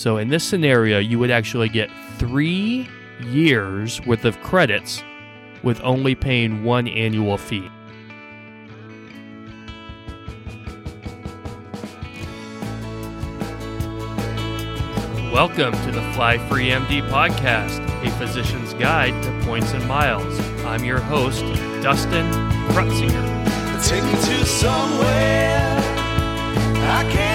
So in this scenario, you would actually get three years worth of credits with only paying one annual fee. Welcome to the Fly Free MD podcast, a physician's guide to points and miles. I'm your host, Dustin Krutzinger. Take me to somewhere I can't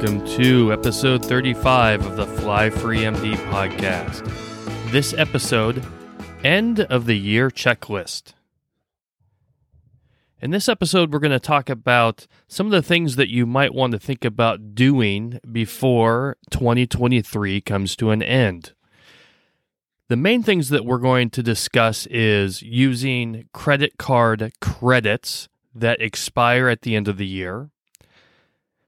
Welcome to episode 35 of the Fly Free MD podcast. This episode, end of the year checklist. In this episode, we're going to talk about some of the things that you might want to think about doing before 2023 comes to an end. The main things that we're going to discuss is using credit card credits that expire at the end of the year,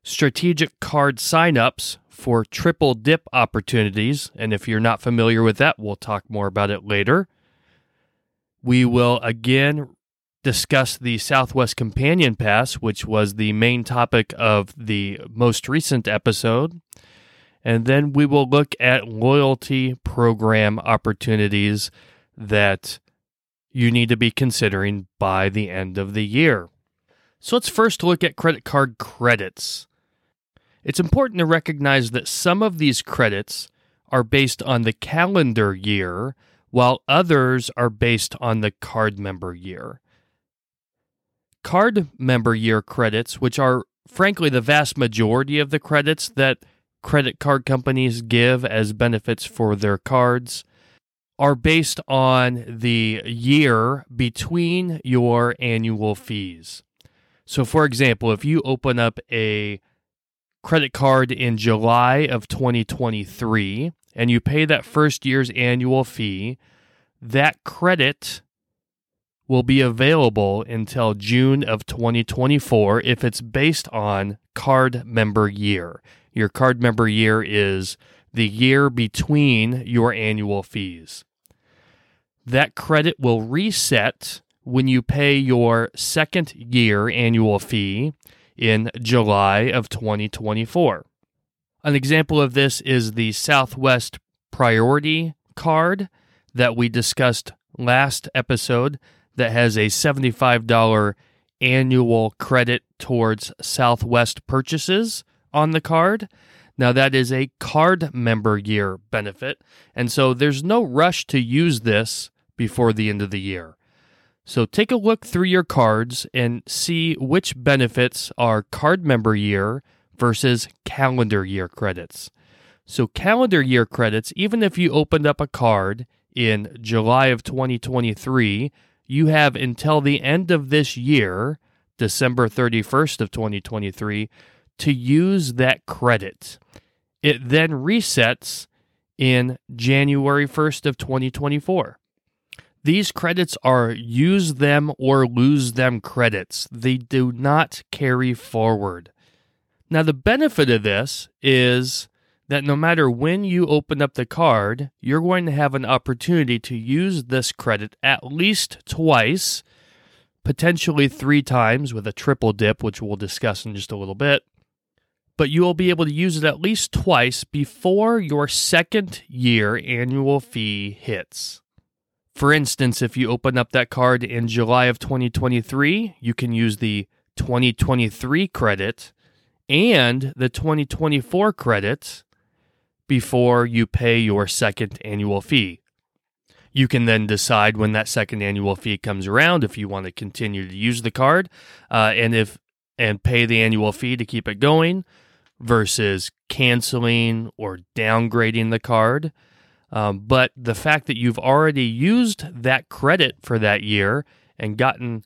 strategic card signups for triple dip opportunities. And if you're not familiar with that, we'll talk more about it later. We will again discuss the Southwest Companion Pass, which was the main topic of the most recent episode. And then we will look at loyalty program opportunities that you need to be considering by the end of the year. So let's first look at credit card credits. It's important to recognize that some of these credits are based on the calendar year, while others are based on the card member year. Card member year credits, which are frankly the vast majority of the credits that credit card companies give as benefits for their cards, are based on the year between your annual fees. So, for example, if you open up a credit card in July of 2023 and you pay that first year's annual fee, that credit will be available until June of 2024 if it's based on card member year. Your card member year is the year between your annual fees. That credit will reset when you pay your second year annual fee in July of 2024. An example of this is the Southwest Priority card that we discussed last episode that has a $75 annual credit towards Southwest purchases on the card. Now, that is a card member year benefit, and so there's no rush to use this before the end of the year. So take a look through your cards and see which benefits are card member year versus calendar year credits. So, calendar year credits, even if you opened up a card in July of 2023, you have until the end of this year, December 31st of 2023, to use that credit. It then resets in January 1st of 2024. These credits are use them or lose them credits. They do not carry forward. Now, the benefit of this is that no matter when you open up the card, you're going to have an opportunity to use this credit at least twice, potentially three times with a triple dip, which we'll discuss in just a little bit. But you will be able to use it at least twice before your second year annual fee hits. For instance, if you open up that card in July of 2023, you can use the 2023 credit and the 2024 credit before you pay your second annual fee. You can then decide when that second annual fee comes around if you want to continue to use the card uh, and if and pay the annual fee to keep it going versus canceling or downgrading the card. Um, but the fact that you've already used that credit for that year and gotten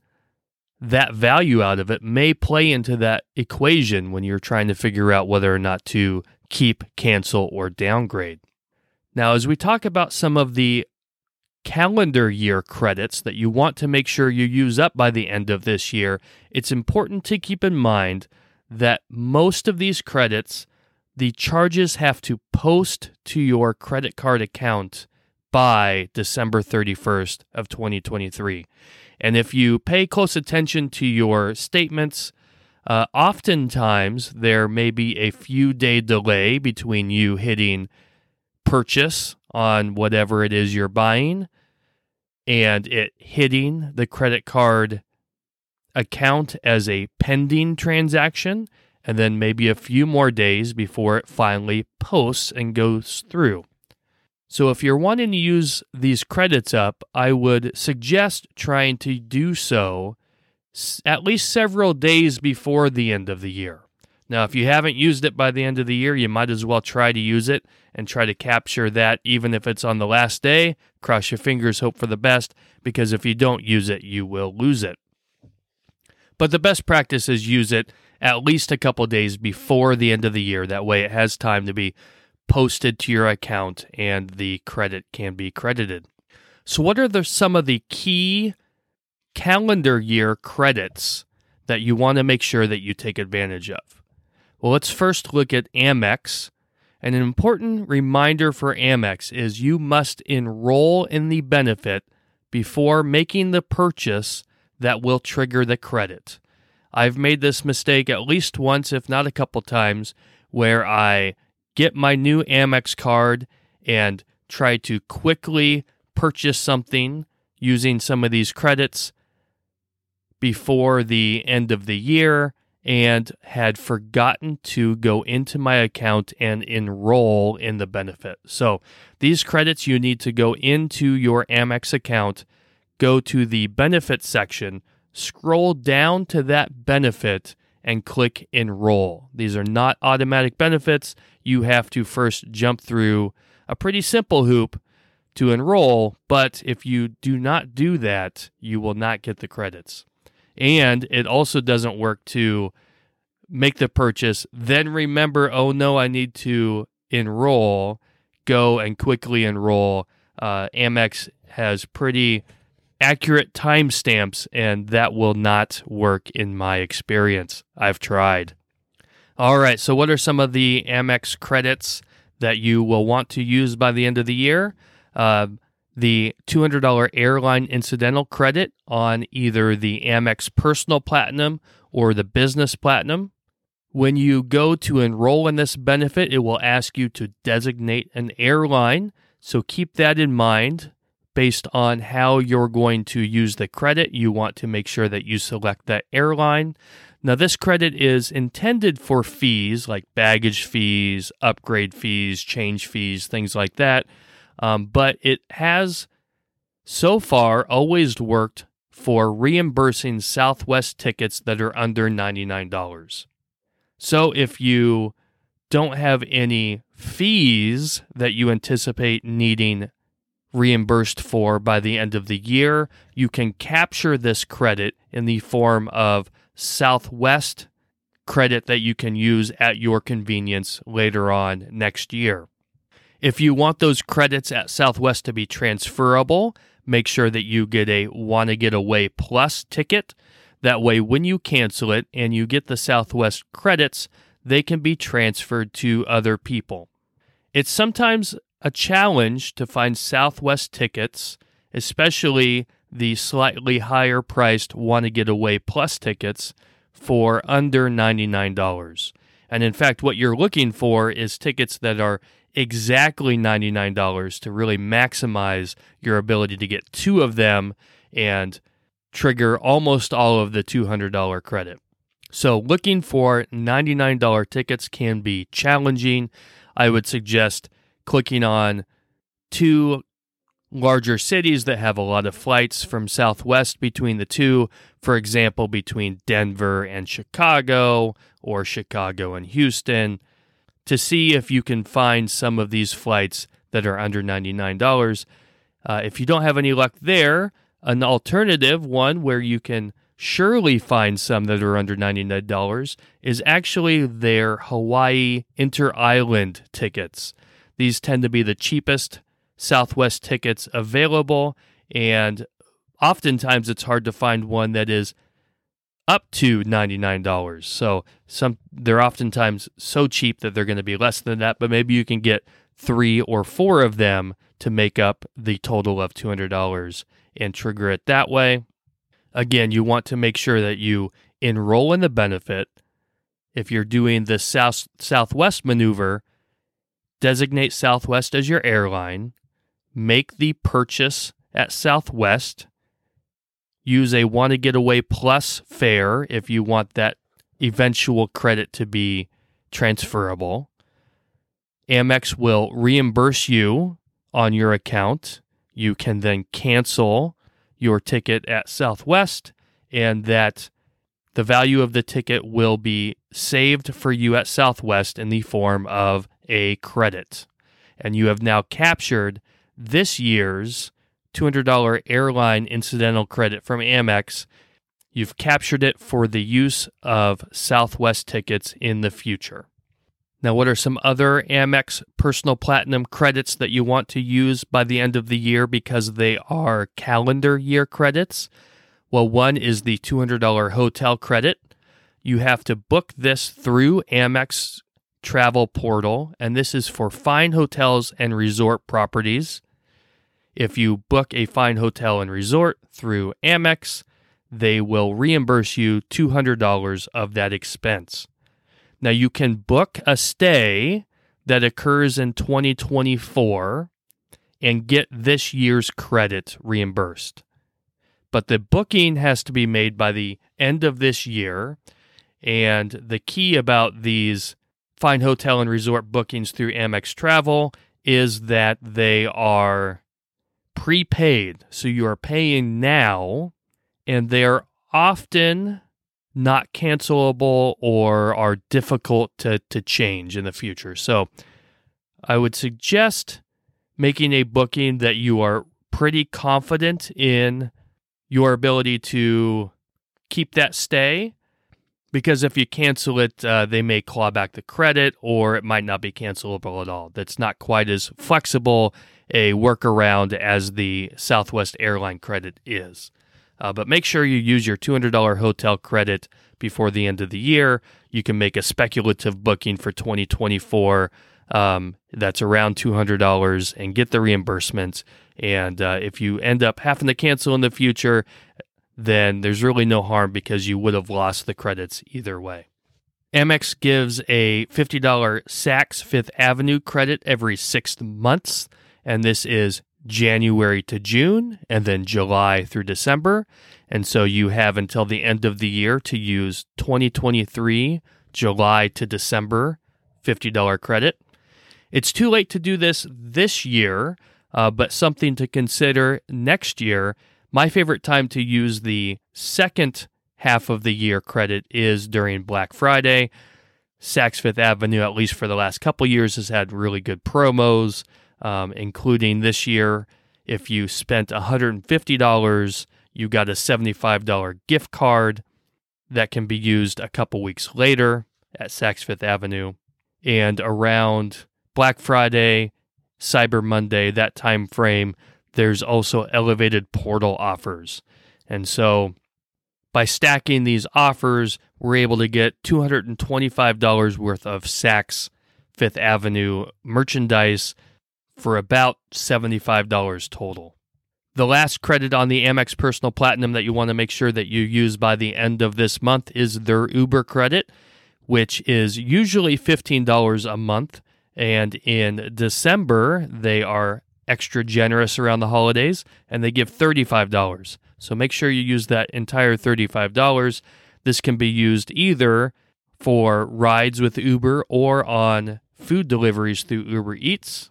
that value out of it may play into that equation when you're trying to figure out whether or not to keep, cancel, or downgrade. Now, as we talk about some of the calendar year credits that you want to make sure you use up by the end of this year, it's important to keep in mind that most of these credits, the charges have to post to your credit card account by December 31st of 2023. And if you pay close attention to your statements, uh, oftentimes there may be a few day delay between you hitting purchase on whatever it is you're buying and it hitting the credit card account as a pending transaction, and then maybe a few more days before it finally posts and goes through. So, if you're wanting to use these credits up, I would suggest trying to do so at least several days before the end of the year. Now, if you haven't used it by the end of the year, you might as well try to use it and try to capture that, even if it's on the last day. Cross your fingers, hope for the best, because if you don't use it, you will lose it. But the best practice is use it at least a couple days before the end of the year. That way, it has time to be posted to your account and the credit can be credited. So, what are the, some of the key calendar year credits that you want to make sure that you take advantage of? Well, let's first look at Amex. And an important reminder for Amex is you must enroll in the benefit before making the purchase that will trigger the credit. I've made this mistake at least once, if not a couple times, where I get my new Amex card and try to quickly purchase something using some of these credits before the end of the year and had forgotten to go into my account and enroll in the benefit. So, these credits you need to go into your Amex account, go to the benefit section, scroll down to that benefit, and click enroll. These are not automatic benefits. You have to first jump through a pretty simple hoop to enroll, but if you do not do that, you will not get the credits. And it also doesn't work to make the purchase, then remember, oh no, I need to enroll, go and quickly enroll. Uh, Amex has pretty accurate timestamps, and that will not work in my experience. I've tried. All right, so what are some of the Amex credits that you will want to use by the end of the year? Uh, the $200 airline incidental credit on either the Amex Personal Platinum or the Business Platinum. When you go to enroll in this benefit, it will ask you to designate an airline. So keep that in mind based on how you're going to use the credit. You want to make sure that you select that airline. Now, this credit is intended for fees like baggage fees, upgrade fees, change fees, things like that. Um, but it has so far always worked for reimbursing Southwest tickets that are under $99. So if you don't have any fees that you anticipate needing reimbursed for by the end of the year, you can capture this credit in the form of Southwest credit that you can use at your convenience later on next year. If you want those credits at Southwest to be transferable, make sure that you get a Want to Get Away Plus ticket. That way, when you cancel it and you get the Southwest credits, they can be transferred to other people. It's sometimes a challenge to find Southwest tickets, especially the slightly higher priced Want to Get Away Plus tickets for under $99. And in fact, what you're looking for is tickets that are exactly $99 to really maximize your ability to get two of them and trigger almost all of the $200 credit. So, looking for $99 tickets can be challenging. I would suggest clicking on two larger cities that have a lot of flights from Southwest between the two. For example, between Denver and Chicago or Chicago and Houston to see if you can find some of these flights that are under $99. Uh, if you don't have any luck there, an alternative one where you can surely find some that are under $99 is actually their Hawaii inter island tickets. These tend to be the cheapest Southwest tickets available, and oftentimes it's hard to find one that is up to $99. So some they're oftentimes so cheap that they're going to be less than that, but maybe you can get 3 or 4 of them to make up the total of $200 and trigger it that way. Again, you want to make sure that you enroll in the benefit. If you're doing the South Southwest maneuver, designate Southwest as your airline, make the purchase at Southwest, use a want to get away plus fare if you want that eventual credit to be transferable. Amex will reimburse you on your account. You can then cancel your ticket at Southwest, and that the value of the ticket will be saved for you at Southwest in the form of a credit. And you have now captured this year's $200 airline incidental credit from Amex. You've captured it for the use of Southwest tickets in the future. Now, what are some other Amex personal platinum credits that you want to use by the end of the year because they are calendar year credits? Well, one is the $200 hotel credit. You have to book this through Amex travel portal, and this is for fine hotels and resort properties. If you book a fine hotel and resort through Amex, they will reimburse you $200 of that expense. Now, you can book a stay that occurs in 2024 and get this year's credit reimbursed. But the booking has to be made by the end of this year. And the key about these fine hotel and resort bookings through Amex Travel is that they are prepaid. So you are paying now, and they're often not cancelable or are difficult to, to change in the future. So I would suggest making a booking that you are pretty confident in your ability to keep that stay. Because if you cancel it, uh, they may claw back the credit or it might not be cancelable at all. That's not quite as flexible a workaround as the Southwest airline credit is. Uh, but make sure you use your $200 hotel credit before the end of the year. You can make a speculative booking for 2024 um, that's around $200 and get the reimbursement. And uh, if you end up having to cancel in the future, then there's really no harm because you would have lost the credits either way. Amex gives a $50 Saks Fifth Avenue credit every six months, and this is January to June and then July through December. And so you have until the end of the year to use 2023 July to December $50 credit. It's too late to do this this year, uh, but something to consider next year. My favorite time to use the second half of the year credit is during Black Friday. Saks Fifth Avenue, at least for the last couple years, has had really good promos um, including this year, if you spent $150, you got a $75 gift card that can be used a couple weeks later at Saks Fifth Avenue. And around Black Friday, Cyber Monday, that time frame, there's also elevated portal offers. And so by stacking these offers, we're able to get $225 worth of Saks Fifth Avenue merchandise for about $75 total. The last credit on the Amex Personal Platinum that you want to make sure that you use by the end of this month is their Uber credit, which is usually $15 a month. And in December, they are extra generous around the holidays and they give $35. So make sure you use that entire $35. This can be used either for rides with Uber or on food deliveries through Uber Eats.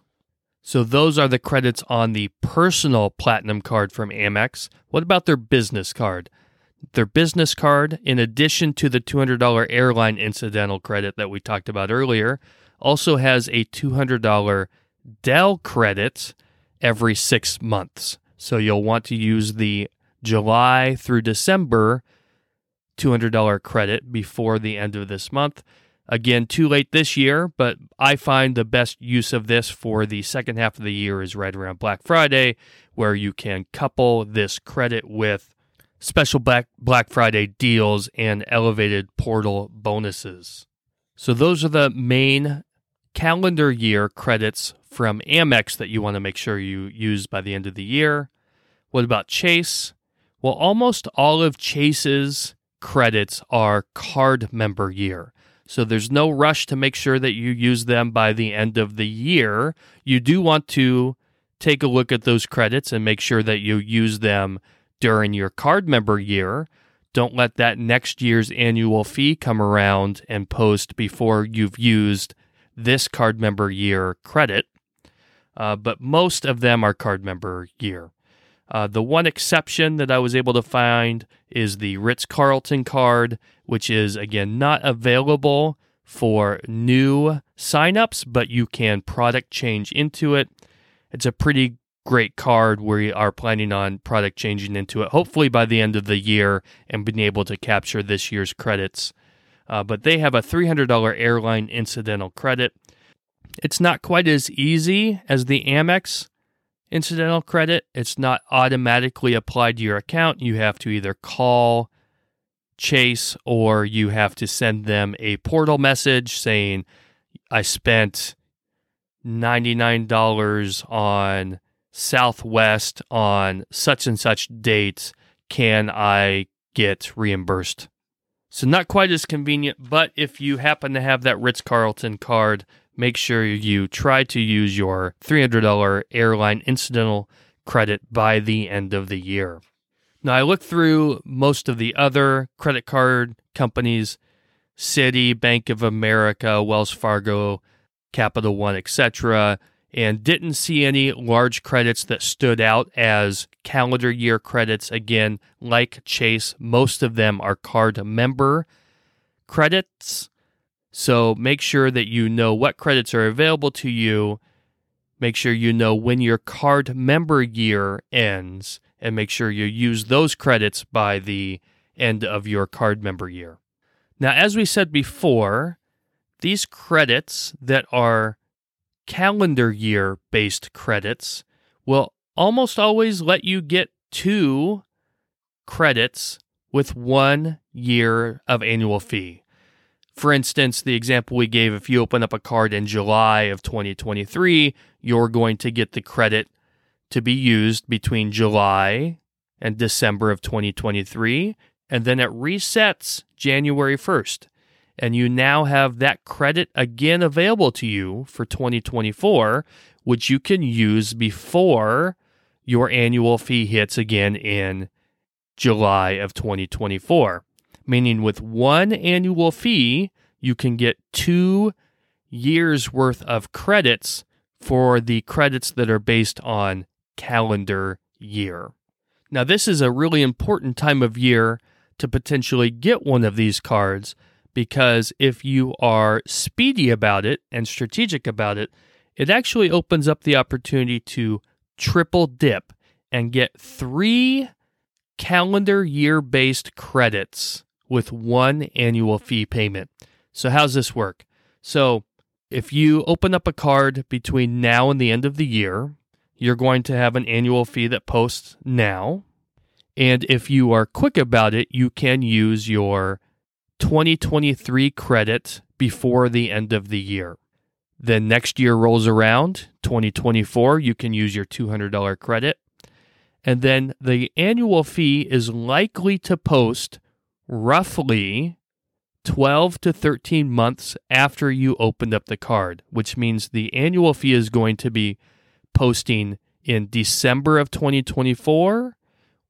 So those are the credits on the personal platinum card from Amex. What about their business card? Their business card, in addition to the $200 airline incidental credit that we talked about earlier, also has a $200 Dell credit every six months. So you'll want to use the July through December $200 credit before the end of this month. Again, too late this year, but I find the best use of this for the second half of the year is right around Black Friday, where you can couple this credit with special Black, Black Friday deals and elevated portal bonuses. So, those are the main calendar year credits from Amex that you want to make sure you use by the end of the year. What about Chase? Well, almost all of Chase's credits are card member year. So there's no rush to make sure that you use them by the end of the year. You do want to take a look at those credits and make sure that you use them during your card member year. Don't let that next year's annual fee come around and post before you've used this card member year credit. Uh, but most of them are card member year. Uh, the one exception that I was able to find is the Ritz Carlton card, which is again not available for new signups, but you can product change into it. It's a pretty great card. We are planning on product changing into it, hopefully by the end of the year, and being able to capture this year's credits. Uh, but they have a $300 airline incidental credit. It's not quite as easy as the Amex incidental credit. It's not automatically applied to your account. You have to either call Chase or you have to send them a portal message saying, I spent $99 on Southwest on such and such date. Can I get reimbursed? So, not quite as convenient, but if you happen to have that Ritz Carlton card, make sure you try to use your $300 airline incidental credit by the end of the year. Now, I looked through most of the other credit card companies Citi, Bank of America, Wells Fargo, Capital One, etc., and didn't see any large credits that stood out as calendar year credits. Again, like Chase, most of them are card member credits. So make sure that you know what credits are available to you. Make sure you know when your card member year ends and make sure you use those credits by the end of your card member year. Now, as we said before, these credits that are calendar year based credits will almost always let you get two credits with one year of annual fee. For instance, the example we gave if you open up a card in July of 2023, you're going to get the credit to be used between July and December of 2023, and then it resets January 1st. And you now have that credit again available to you for 2024, which you can use before your annual fee hits again in July of 2024 meaning with one annual fee, you can get two years worth of credits for the credits that are based on calendar year. Now, this is a really important time of year to potentially get one of these cards because if you are speedy about it and strategic about it, it actually opens up the opportunity to triple dip and get three calendar year based credits with one annual fee payment. So, how's this work? So, if you open up a card between now and the end of the year, you're going to have an annual fee that posts now. And if you are quick about it, you can use your 2023 credit before the end of the year. Then next year rolls around, 2024, you can use your $200 credit. And then the annual fee is likely to post roughly 12 to 13 months after you opened up the card, which means the annual fee is going to be posting in December of 2024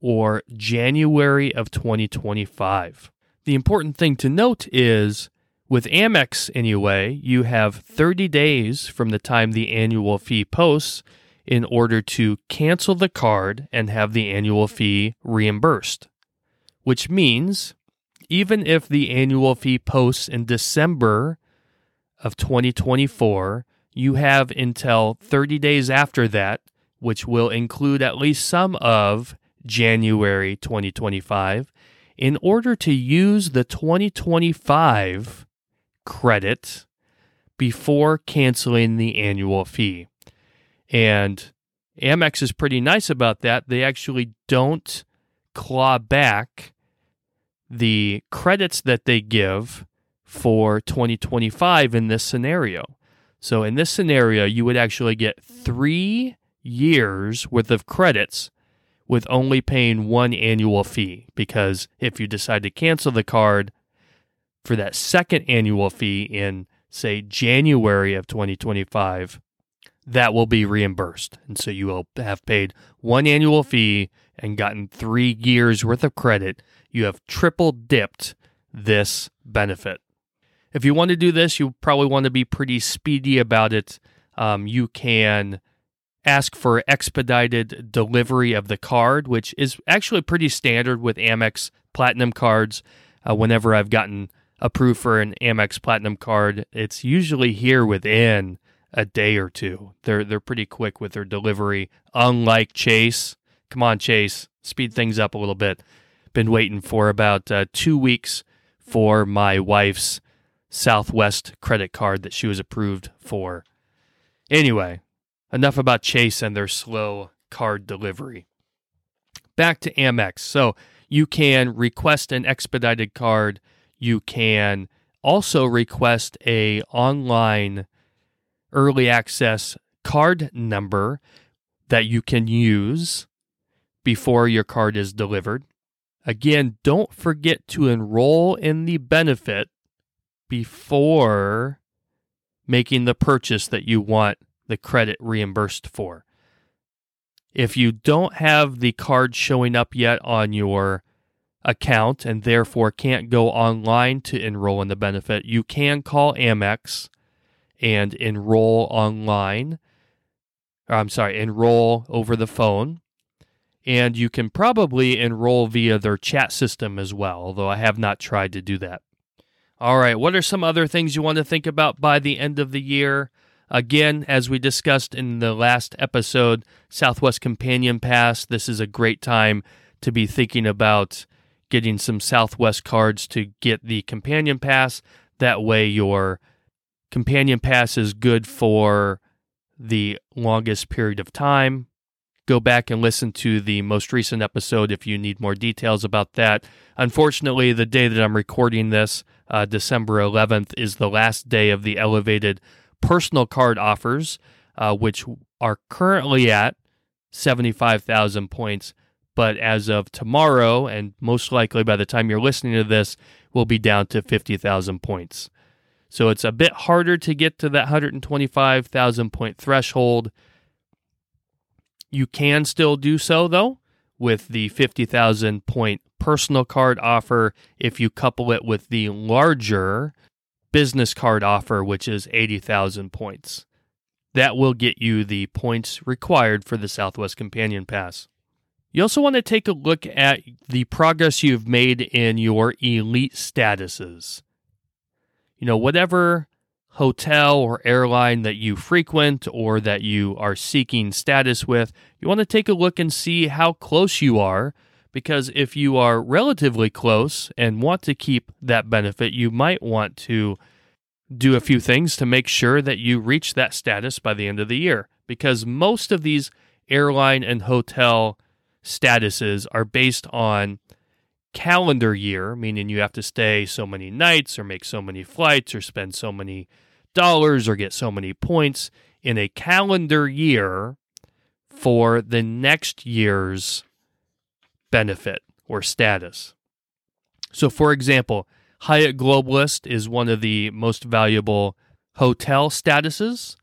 or January of 2025. The important thing to note is with Amex, anyway, you have 30 days from the time the annual fee posts in order to cancel the card and have the annual fee reimbursed, which means even if the annual fee posts in December of 2024, you have until 30 days after that, which will include at least some of January 2025, in order to use the 2025 credit before canceling the annual fee. And Amex is pretty nice about that. They actually don't claw back the credits that they give for 2025 in this scenario. So, in this scenario, you would actually get three years worth of credits with only paying one annual fee. Because if you decide to cancel the card for that second annual fee in, say, January of 2025, that will be reimbursed. And so you will have paid one annual fee and gotten three years worth of credit. You have triple dipped this benefit. If you want to do this, you probably want to be pretty speedy about it. Um, you can ask for expedited delivery of the card, which is actually pretty standard with Amex Platinum cards. Uh, whenever I've gotten approved for an Amex Platinum card, it's usually here within a day or two. They're they're pretty quick with their delivery. Unlike Chase, come on Chase, speed things up a little bit. Been waiting for about uh, two weeks for my wife's Southwest credit card that she was approved for. Anyway, enough about Chase and their slow card delivery. Back to Amex. So you can request an expedited card. You can also request a online early access card number that you can use before your card is delivered. Again, don't forget to enroll in the benefit before making the purchase that you want the credit reimbursed for. If you don't have the card showing up yet on your account and therefore can't go online to enroll in the benefit, you can call Amex and enroll online. Or I'm sorry, enroll over the phone. And you can probably enroll via their chat system as well, although I have not tried to do that. All right, what are some other things you want to think about by the end of the year? Again, as we discussed in the last episode, Southwest Companion Pass, this is a great time to be thinking about getting some Southwest cards to get the Companion Pass. That way, your Companion Pass is good for the longest period of time. Go back and listen to the most recent episode if you need more details about that. Unfortunately, the day that I'm recording this, uh, December 11th, is the last day of the elevated personal card offers, uh, which are currently at 75,000 points. But as of tomorrow, and most likely by the time you're listening to this, will be down to 50,000 points. So it's a bit harder to get to that 125,000 point threshold. You can still do so, though, with the 50,000 point personal card offer if you couple it with the larger business card offer, which is 80,000 points. That will get you the points required for the Southwest Companion Pass. You also want to take a look at the progress you've made in your elite statuses you know, whatever hotel or airline that you frequent or that you are seeking status with, you want to take a look and see how close you are. Because if you are relatively close and want to keep that benefit, you might want to do a few things to make sure that you reach that status by the end of the year. Because most of these airline and hotel statuses are based on calendar year, meaning you have to stay so many nights or make so many flights or spend so many dollars or get so many points in a calendar year for the next year's benefit or status. So, for example, Hyatt Globalist is one of the most valuable hotel statuses.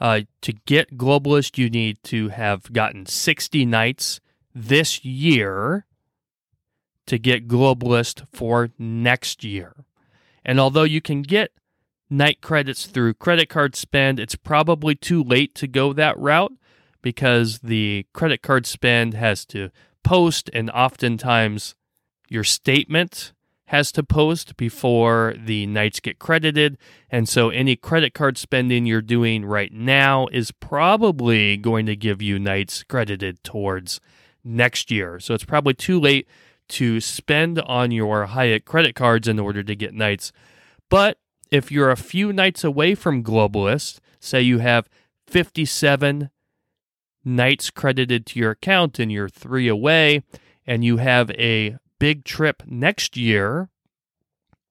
Uh, to get Globalist, you need to have gotten 60 nights this year to get Globalist for next year. And although you can get night credits through credit card spend, it's probably too late to go that route because the credit card spend has to post, and oftentimes your statement has to post before the nights get credited. And so any credit card spending you're doing right now is probably going to give you nights credited towards next year. So it's probably too late to spend on your Hyatt credit cards in order to get nights. But if you're a few nights away from Globalist, say you have 57 nights credited to your account and you're three away, and you have a big trip next year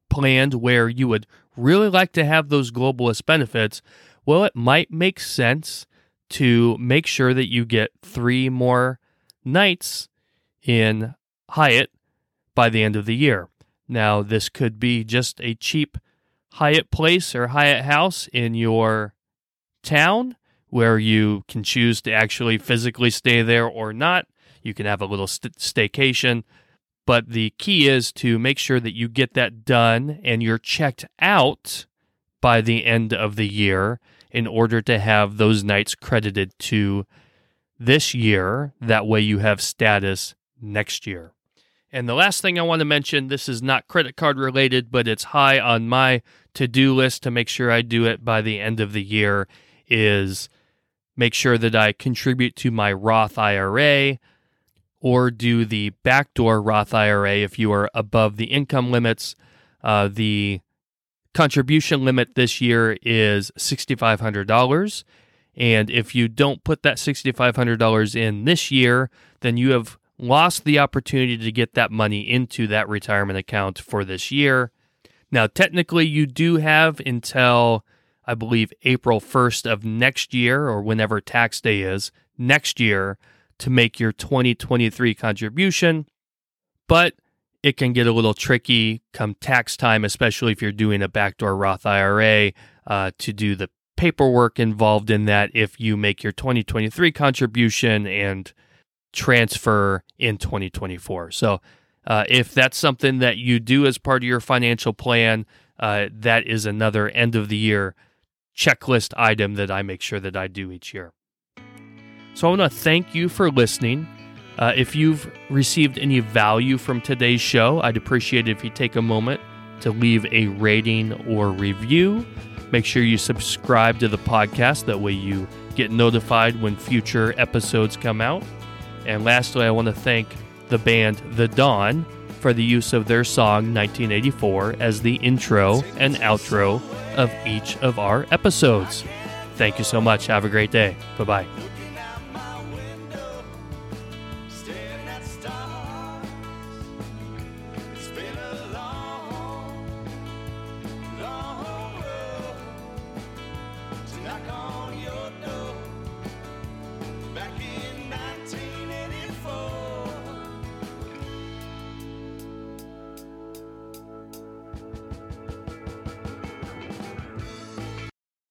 planned where you would really like to have those globalist benefits, well, it might make sense to make sure that you get three more nights in Hyatt by the end of the year. Now, this could be just a cheap Hyatt place or Hyatt house in your town where you can choose to actually physically stay there or not. You can have a little st- staycation. But the key is to make sure that you get that done and you're checked out by the end of the year in order to have those nights credited to this year. That way you have status next year. And the last thing I want to mention this is not credit card related, but it's high on my to do list to make sure I do it by the end of the year is make sure that I contribute to my Roth IRA or do the backdoor Roth IRA if you are above the income limits. Uh, the contribution limit this year is $6,500. And if you don't put that $6,500 in this year, then you have lost the opportunity to get that money into that retirement account for this year. Now, technically, you do have until I believe April 1st of next year or whenever tax day is next year to make your 2023 contribution. But it can get a little tricky come tax time, especially if you're doing a backdoor Roth IRA uh, to do the paperwork involved in that if you make your 2023 contribution and transfer in 2024. So, uh, if that's something that you do as part of your financial plan, uh, that is another end of the year checklist item that I make sure that I do each year. So I want to thank you for listening. Uh, if you've received any value from today's show, I'd appreciate it if you take a moment to leave a rating or review. Make sure you subscribe to the podcast. That way you get notified when future episodes come out. And lastly, I want to thank the band The Dawn for the use of their song 1984 as the intro and outro of each of our episodes. Thank you so much. Have a great day. Bye bye.